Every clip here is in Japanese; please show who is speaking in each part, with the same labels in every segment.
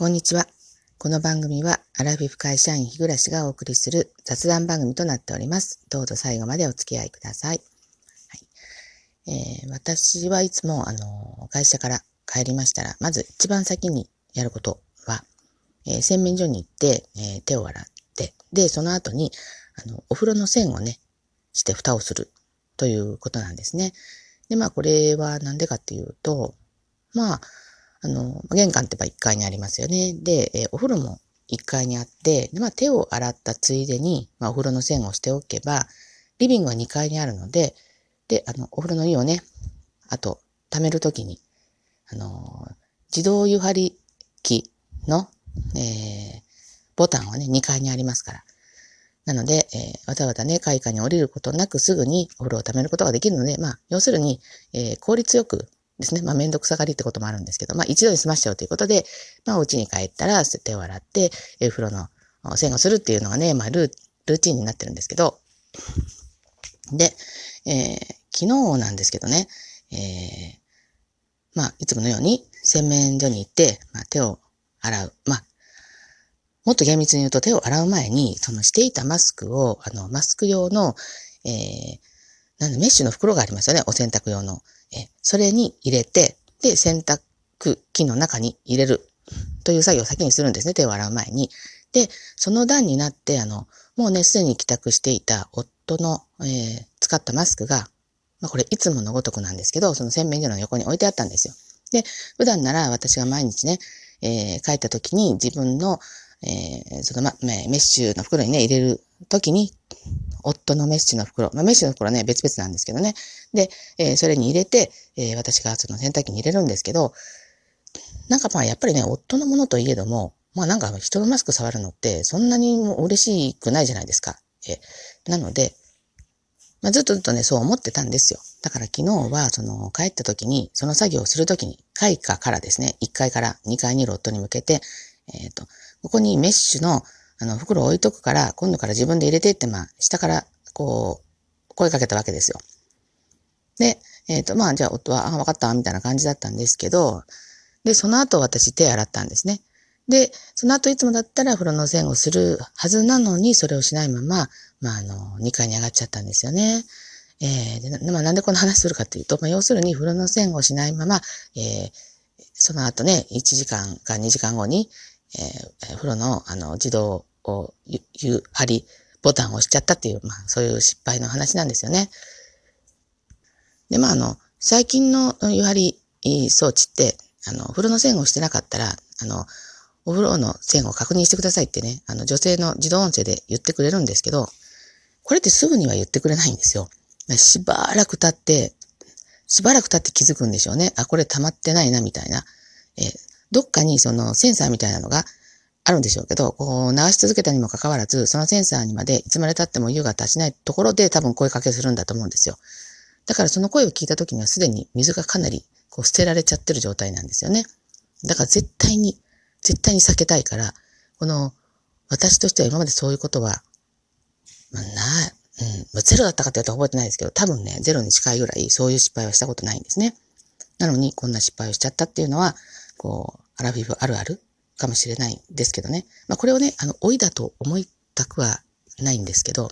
Speaker 1: こんにちは。この番組はアラフィフ会社員日暮らしがお送りする雑談番組となっております。どうぞ最後までお付き合いください。はいえー、私はいつもあの会社から帰りましたら、まず一番先にやることは、えー、洗面所に行って、えー、手を洗って、で、その後にあのお風呂の線をね、して蓋をするということなんですね。で、まあこれはなんでかっていうと、まあ、あの、玄関ってば1階にありますよね。で、え、お風呂も1階にあって、でまあ、手を洗ったついでに、まあ、お風呂の線をしておけば、リビングは2階にあるので、で、あの、お風呂の湯をね、あと、溜めるときに、あの、自動湯張り機の、えー、ボタンはね、2階にありますから。なので、えー、わざわざね、階下に降りることなくすぐにお風呂を溜めることができるので、まあ、要するに、えー、効率よくですね。まあ、めんどくさがりってこともあるんですけど、まあ、一度に済ましちゃうということで、まあ、お家に帰ったら手を洗って、え、風呂の洗をするっていうのがね、まあル、ルーチンになってるんですけど、で、えー、昨日なんですけどね、えー、まあ、いつものように洗面所に行って、まあ、手を洗う。まあ、もっと厳密に言うと手を洗う前に、そのしていたマスクを、あの、マスク用の、えー、なんでメッシュの袋がありますよね、お洗濯用の。えそれに入れて、で、洗濯機の中に入れるという作業を先にするんですね、手を洗う前に。で、その段になって、あの、もうね、すでに帰宅していた夫の、えー、使ったマスクが、まあこれいつものごとくなんですけど、その洗面所の横に置いてあったんですよ。で、普段なら私が毎日ね、えー、帰った時に自分の、えー、そのま、メッシュの袋にね、入れる時に、夫のメッシュの袋、まあ、メッシュの袋はね、別々なんですけどね。で、えー、それに入れて、えー、私がその洗濯機に入れるんですけど、なんかまあやっぱりね、夫のものといえども、まあなんか人のマスク触るのってそんなに嬉しくないじゃないですか。えー、なので、まあ、ずっとずっとね、そう思ってたんですよ。だから昨日は、その、帰った時に、その作業をする時に、階下からですね、1階から2階にロットに向けて、えっ、ー、と、ここにメッシュの、あの、袋置いとくから、今度から自分で入れてって、まあ、下から、こう、声かけたわけですよ。で、えっ、ー、と、まあ、じゃあ、夫は、あ、わかった、みたいな感じだったんですけど、で、その後私手洗ったんですね。で、その後いつもだったら風呂の線をするはずなのに、それをしないまま、まあ、あの、2階に上がっちゃったんですよね。えー、で、まあ、なんでこの話するかというと、まあ、要するに風呂の線をしないまま、えー、その後ね、1時間か2時間後に、えー、風呂の、あの、自動を、湯張りボタンを押しちゃったっていう、まあ、そういう失敗の話なんですよね。で、まあ、あの、最近の湯張り装置って、あの、お風呂の線をしてなかったら、あの、お風呂の線を確認してくださいってね、あの、女性の自動音声で言ってくれるんですけど、これってすぐには言ってくれないんですよ。しばらく経って、しばらく経って気づくんでしょうね。あ、これ溜まってないな、みたいな。え、どっかにそのセンサーみたいなのがあるんでしょうけど、こう流し続けたにもかかわらず、そのセンサーにまでいつまで経っても湯が立ちないところで多分声かけするんだと思うんですよ。だからその声を聞いた時にはすでに水がかなりこう捨てられちゃってる状態なんですよね。だから絶対に、絶対に避けたいから、この、私としては今までそういうことは、まあ、な、うん、ゼロだったかって言うと覚えてないですけど、多分ね、ゼロに近いぐらいそういう失敗はしたことないんですね。なのに、こんな失敗をしちゃったっていうのは、こう、アラフィフあるあるかもしれないんですけどね。まあ、これをね、あの、老いだと思いたくはないんですけど、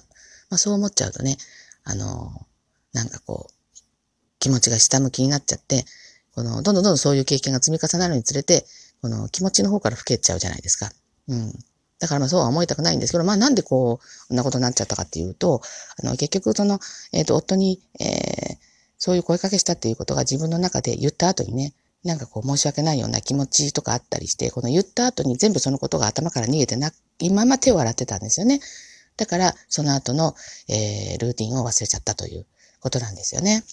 Speaker 1: まあ、そう思っちゃうとね、あの、なんかこう、気持ちが下向きになっちゃって、この、どんどんどんどんそういう経験が積み重なるにつれて、この気持ちの方から老けちゃうじゃないですか。うん。だからまあそうは思いたくないんですけど、まあなんでこう、こんなことになっちゃったかっていうと、あの、結局その、えっ、ー、と、夫に、えー、そういう声かけしたっていうことが自分の中で言った後にね、なんかこう申し訳ないような気持ちとかあったりして、この言った後に全部そのことが頭から逃げてな、今ま手を洗ってたんですよね。だから、その後の、えー、ルーティンを忘れちゃったということなんですよね。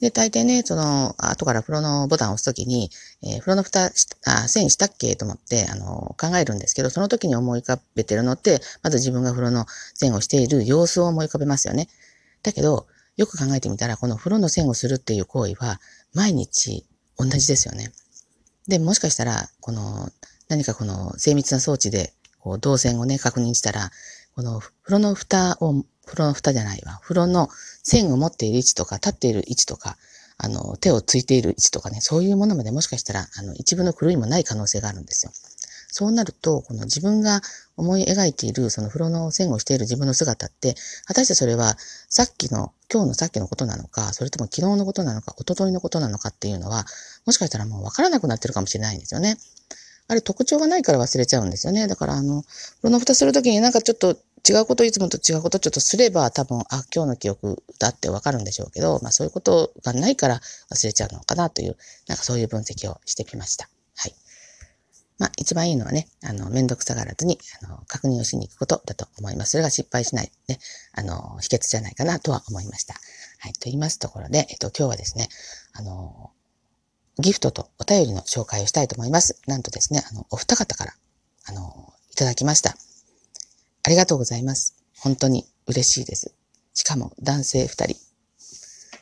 Speaker 1: で、大抵ね、その、後から風呂のボタンを押すときに、えー、風呂の蓋、あ、線したっけと思って、あの、考えるんですけど、その時に思い浮かべてるのって、まず自分が風呂の線をしている様子を思い浮かべますよね。だけど、よく考えてみたら、この風呂の線をするっていう行為は、毎日同じですよね。で、もしかしたら、この、何かこの精密な装置で、こう、動線をね、確認したら、この風呂の蓋を、風呂の蓋じゃないわ。風呂の線を持っている位置とか、立っている位置とか、あの、手をついている位置とかね、そういうものまでもしかしたら、あの、一部の狂いもない可能性があるんですよ。そうなると、この自分が思い描いている、その風呂の線をしている自分の姿って、果たしてそれは、さっきの、今日のさっきのことなのか、それとも昨日のことなのか、一昨日のことなのかっていうのは、もしかしたらもうわからなくなってるかもしれないんですよね。あれ特徴がないから忘れちゃうんですよね。だからあの、風呂の蓋するときになんかちょっと違うこといつもと違うことちょっとすれば多分、あ、今日の記憶だってわかるんでしょうけど、まあそういうことがないから忘れちゃうのかなという、なんかそういう分析をしてきました。まあ一番いいのはね、あの、めんどくさがらずに、あの、確認をしに行くことだと思います。それが失敗しない、ね、あの、秘訣じゃないかなとは思いました。はい。と言いますところで、えっと、今日はですね、あの、ギフトとお便りの紹介をしたいと思います。なんとですね、あの、お二方から、あの、いただきました。ありがとうございます。本当に嬉しいです。しかも男性二人。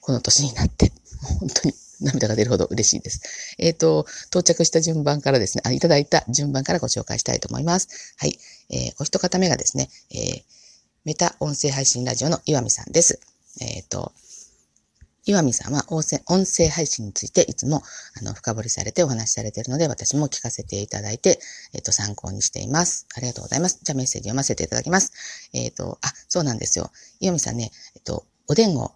Speaker 1: この年になって、本当に涙が出るほど嬉しいです。えっ、ー、と、到着した順番からですねあ、いただいた順番からご紹介したいと思います。はい。えー、お一方目がですね、えー、メタ音声配信ラジオの岩見さんです。えっ、ー、と、岩見さんは音声配信についていつもあの深掘りされてお話しされているので私も聞かせていただいて、えっ、と、参考にしています。ありがとうございます。じゃあメッセージ読ませていただきます。えっ、と、あ、そうなんですよ。岩見さんね、えっ、と、おでんを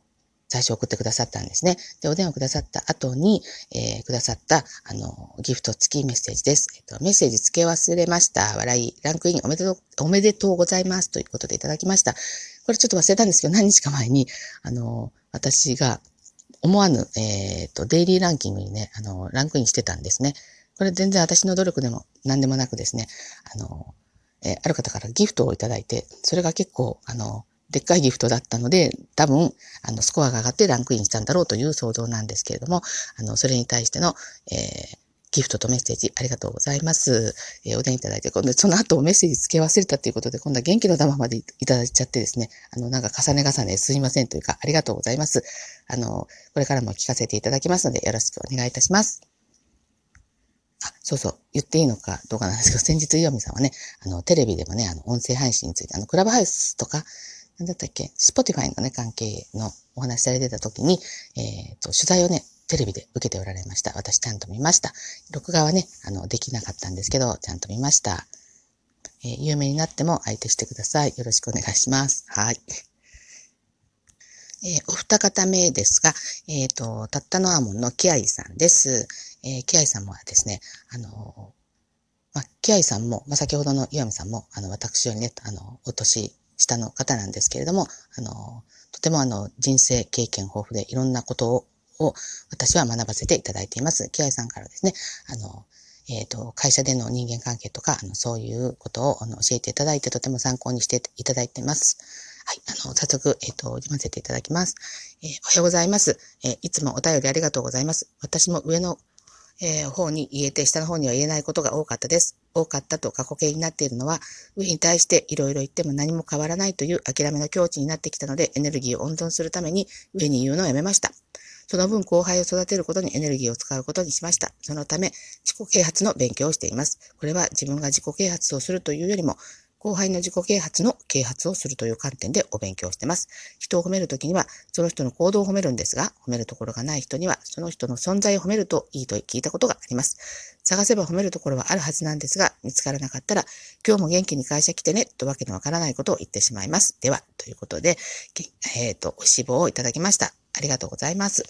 Speaker 1: 最初送ってくださったんですね。で、お電話くださった後に、えー、くださった、あの、ギフト付きメッセージです。えっと、メッセージ付け忘れました。笑い、ランクインおめでとう、おめでとうございます。ということでいただきました。これちょっと忘れたんですけど、何日か前に、あの、私が思わぬ、えっ、と、デイリーランキングにね、あの、ランクインしてたんですね。これ全然私の努力でも何でもなくですね、あの、えー、ある方からギフトをいただいて、それが結構、あの、でっかいギフトだったので、多分、あの、スコアが上がってランクインしたんだろうという想像なんですけれども、あの、それに対しての、えー、ギフトとメッセージありがとうございます。えー、お電いただいて、今度その後メッセージ付け忘れたということで、今度は元気の玉までいただいちゃってですね、あの、なんか重ね重ねすいませんというか、ありがとうございます。あの、これからも聞かせていただきますので、よろしくお願いいたします。あ、そうそう、言っていいのかどうかなんですけど、先日岩見さんはね、あの、テレビでもね、あの、音声配信について、あの、クラブハウスとか、なんだったっけ、スポティファイのね、関係のお話されてた時に、えっ、ー、と、取材をね、テレビで受けておられました。私ちゃんと見ました。録画はね、あの、できなかったんですけど、ちゃんと見ました。えー、有名になっても相手してください。よろしくお願いします。はい。えー、お二方目ですが、えっ、ー、と、たったのアーモンのキアイさんです。えー、キアイさんもですね、あのまあ、キアイさんも、まあ、先ほどの岩見さんも、あの、私よりね、あの、お年下の方なんですけれども、あの、とてもあの、人生経験豊富でいろんなことをを私は学ばせていただいています。キアイさんからですね、あの、えっ、ー、と、会社での人間関係とか、あの、そういうことをあの教えていただいて、とても参考にしていただいています。はい、あの、早速、えっ、ー、と、読ませていただきます。えー、おはようございます。えいつもお便りありがとうございます。私も上のえー、方に言えて、下の方には言えないことが多かったです。多かったと過去形になっているのは、上に対していろいろ言っても何も変わらないという諦めの境地になってきたので、エネルギーを温存するために上に言うのをやめました。その分後輩を育てることにエネルギーを使うことにしました。そのため、自己啓発の勉強をしています。これは自分が自己啓発をするというよりも、後輩の自己啓発の啓発をするという観点でお勉強してます。人を褒めるときには、その人の行動を褒めるんですが、褒めるところがない人には、その人の存在を褒めるといいと聞いたことがあります。探せば褒めるところはあるはずなんですが、見つからなかったら、今日も元気に会社来てね、とわけのわからないことを言ってしまいます。では、ということで、えっ、ー、と、お志望をいただきました。ありがとうございます。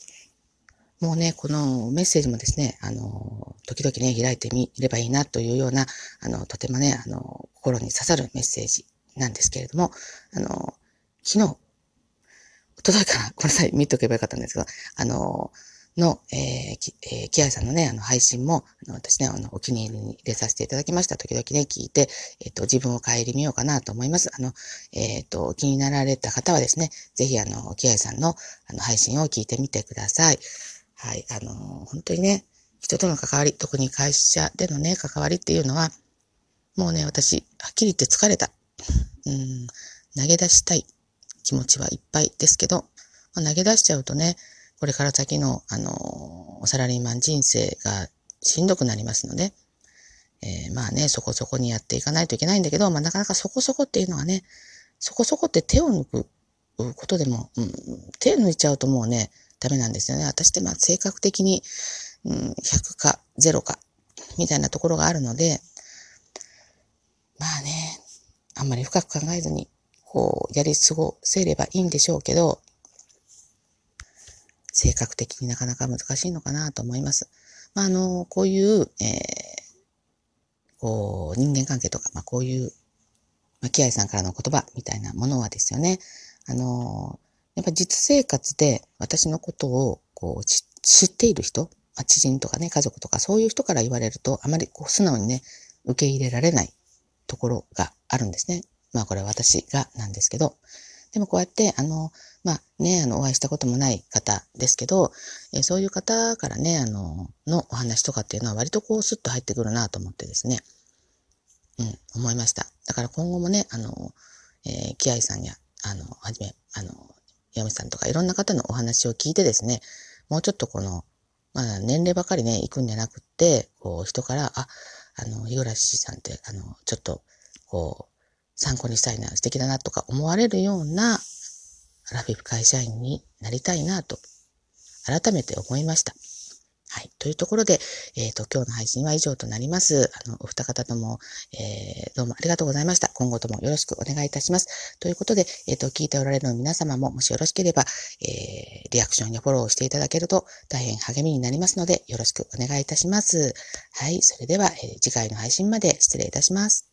Speaker 1: もうね、このメッセージもですね、あの、時々ね、開いてみればいいなというような、あの、とてもね、あの、心に刺さるメッセージなんですけれども、あの、昨日、届いかなごめんなさい、見とけばよかったんですが、あの、の、えー、き、えー、キアさんのね、あの、配信も、あの、私ね、あの、お気に入りに入れさせていただきました。時々ね、聞いて、えっ、ー、と、自分を顧みようかなと思います。あの、えっ、ー、と、気になられた方はですね、ぜひ、あの、キアさんの、あの、配信を聞いてみてください。はい、あの、本当にね、人との関わり、特に会社でのね、関わりっていうのは、もうね、私、はっきり言って疲れた。うん、投げ出したい気持ちはいっぱいですけど、まあ、投げ出しちゃうとね、これから先の、あの、サラリーマン人生がしんどくなりますので、えー、まあね、そこそこにやっていかないといけないんだけど、まあなかなかそこそこっていうのはね、そこそこって手を抜くことでも、うん、手抜いちゃうともうね、ダメなんですよね。私ってまあ性格的に、うん、100か0か、みたいなところがあるので、まあね、あんまり深く考えずに、こう、やり過ごせればいいんでしょうけど、性格的になかなか難しいのかなと思います。まあ、あの、こういう、えー、こう、人間関係とか、まあ、こういう、まあ、キアイさんからの言葉みたいなものはですよね。あの、やっぱ実生活で私のことを、こう、知っている人、まあ、知人とかね、家族とか、そういう人から言われると、あまりこう素直にね、受け入れられないところがあるんですね。まあこれは私がなんですけど、でもこうやって、あの、まあね、あの、お会いしたこともない方ですけど、え、そういう方からね、あの、のお話とかっていうのは割とこうスッと入ってくるなと思ってですね、うん、思いました。だから今後もね、あの、えー、キアイさんや、あの、はじめ、あの、ヤミさんとかいろんな方のお話を聞いてですね、もうちょっとこの、まあ年齢ばかりね、行くんじゃなくって、こう人から、あ、あの、日暮さんって、あの、ちょっと、こう、参考にしたいな、素敵だなとか思われるようなアラフィフ会社員になりたいなと、改めて思いました。はい。というところで、えっ、ー、と、今日の配信は以上となります。あの、お二方とも、えー、どうもありがとうございました。今後ともよろしくお願いいたします。ということで、えっ、ー、と、聞いておられる皆様も、もしよろしければ、えー、リアクションやフォローしていただけると大変励みになりますので、よろしくお願いいたします。はい。それでは、え、次回の配信まで失礼いたします。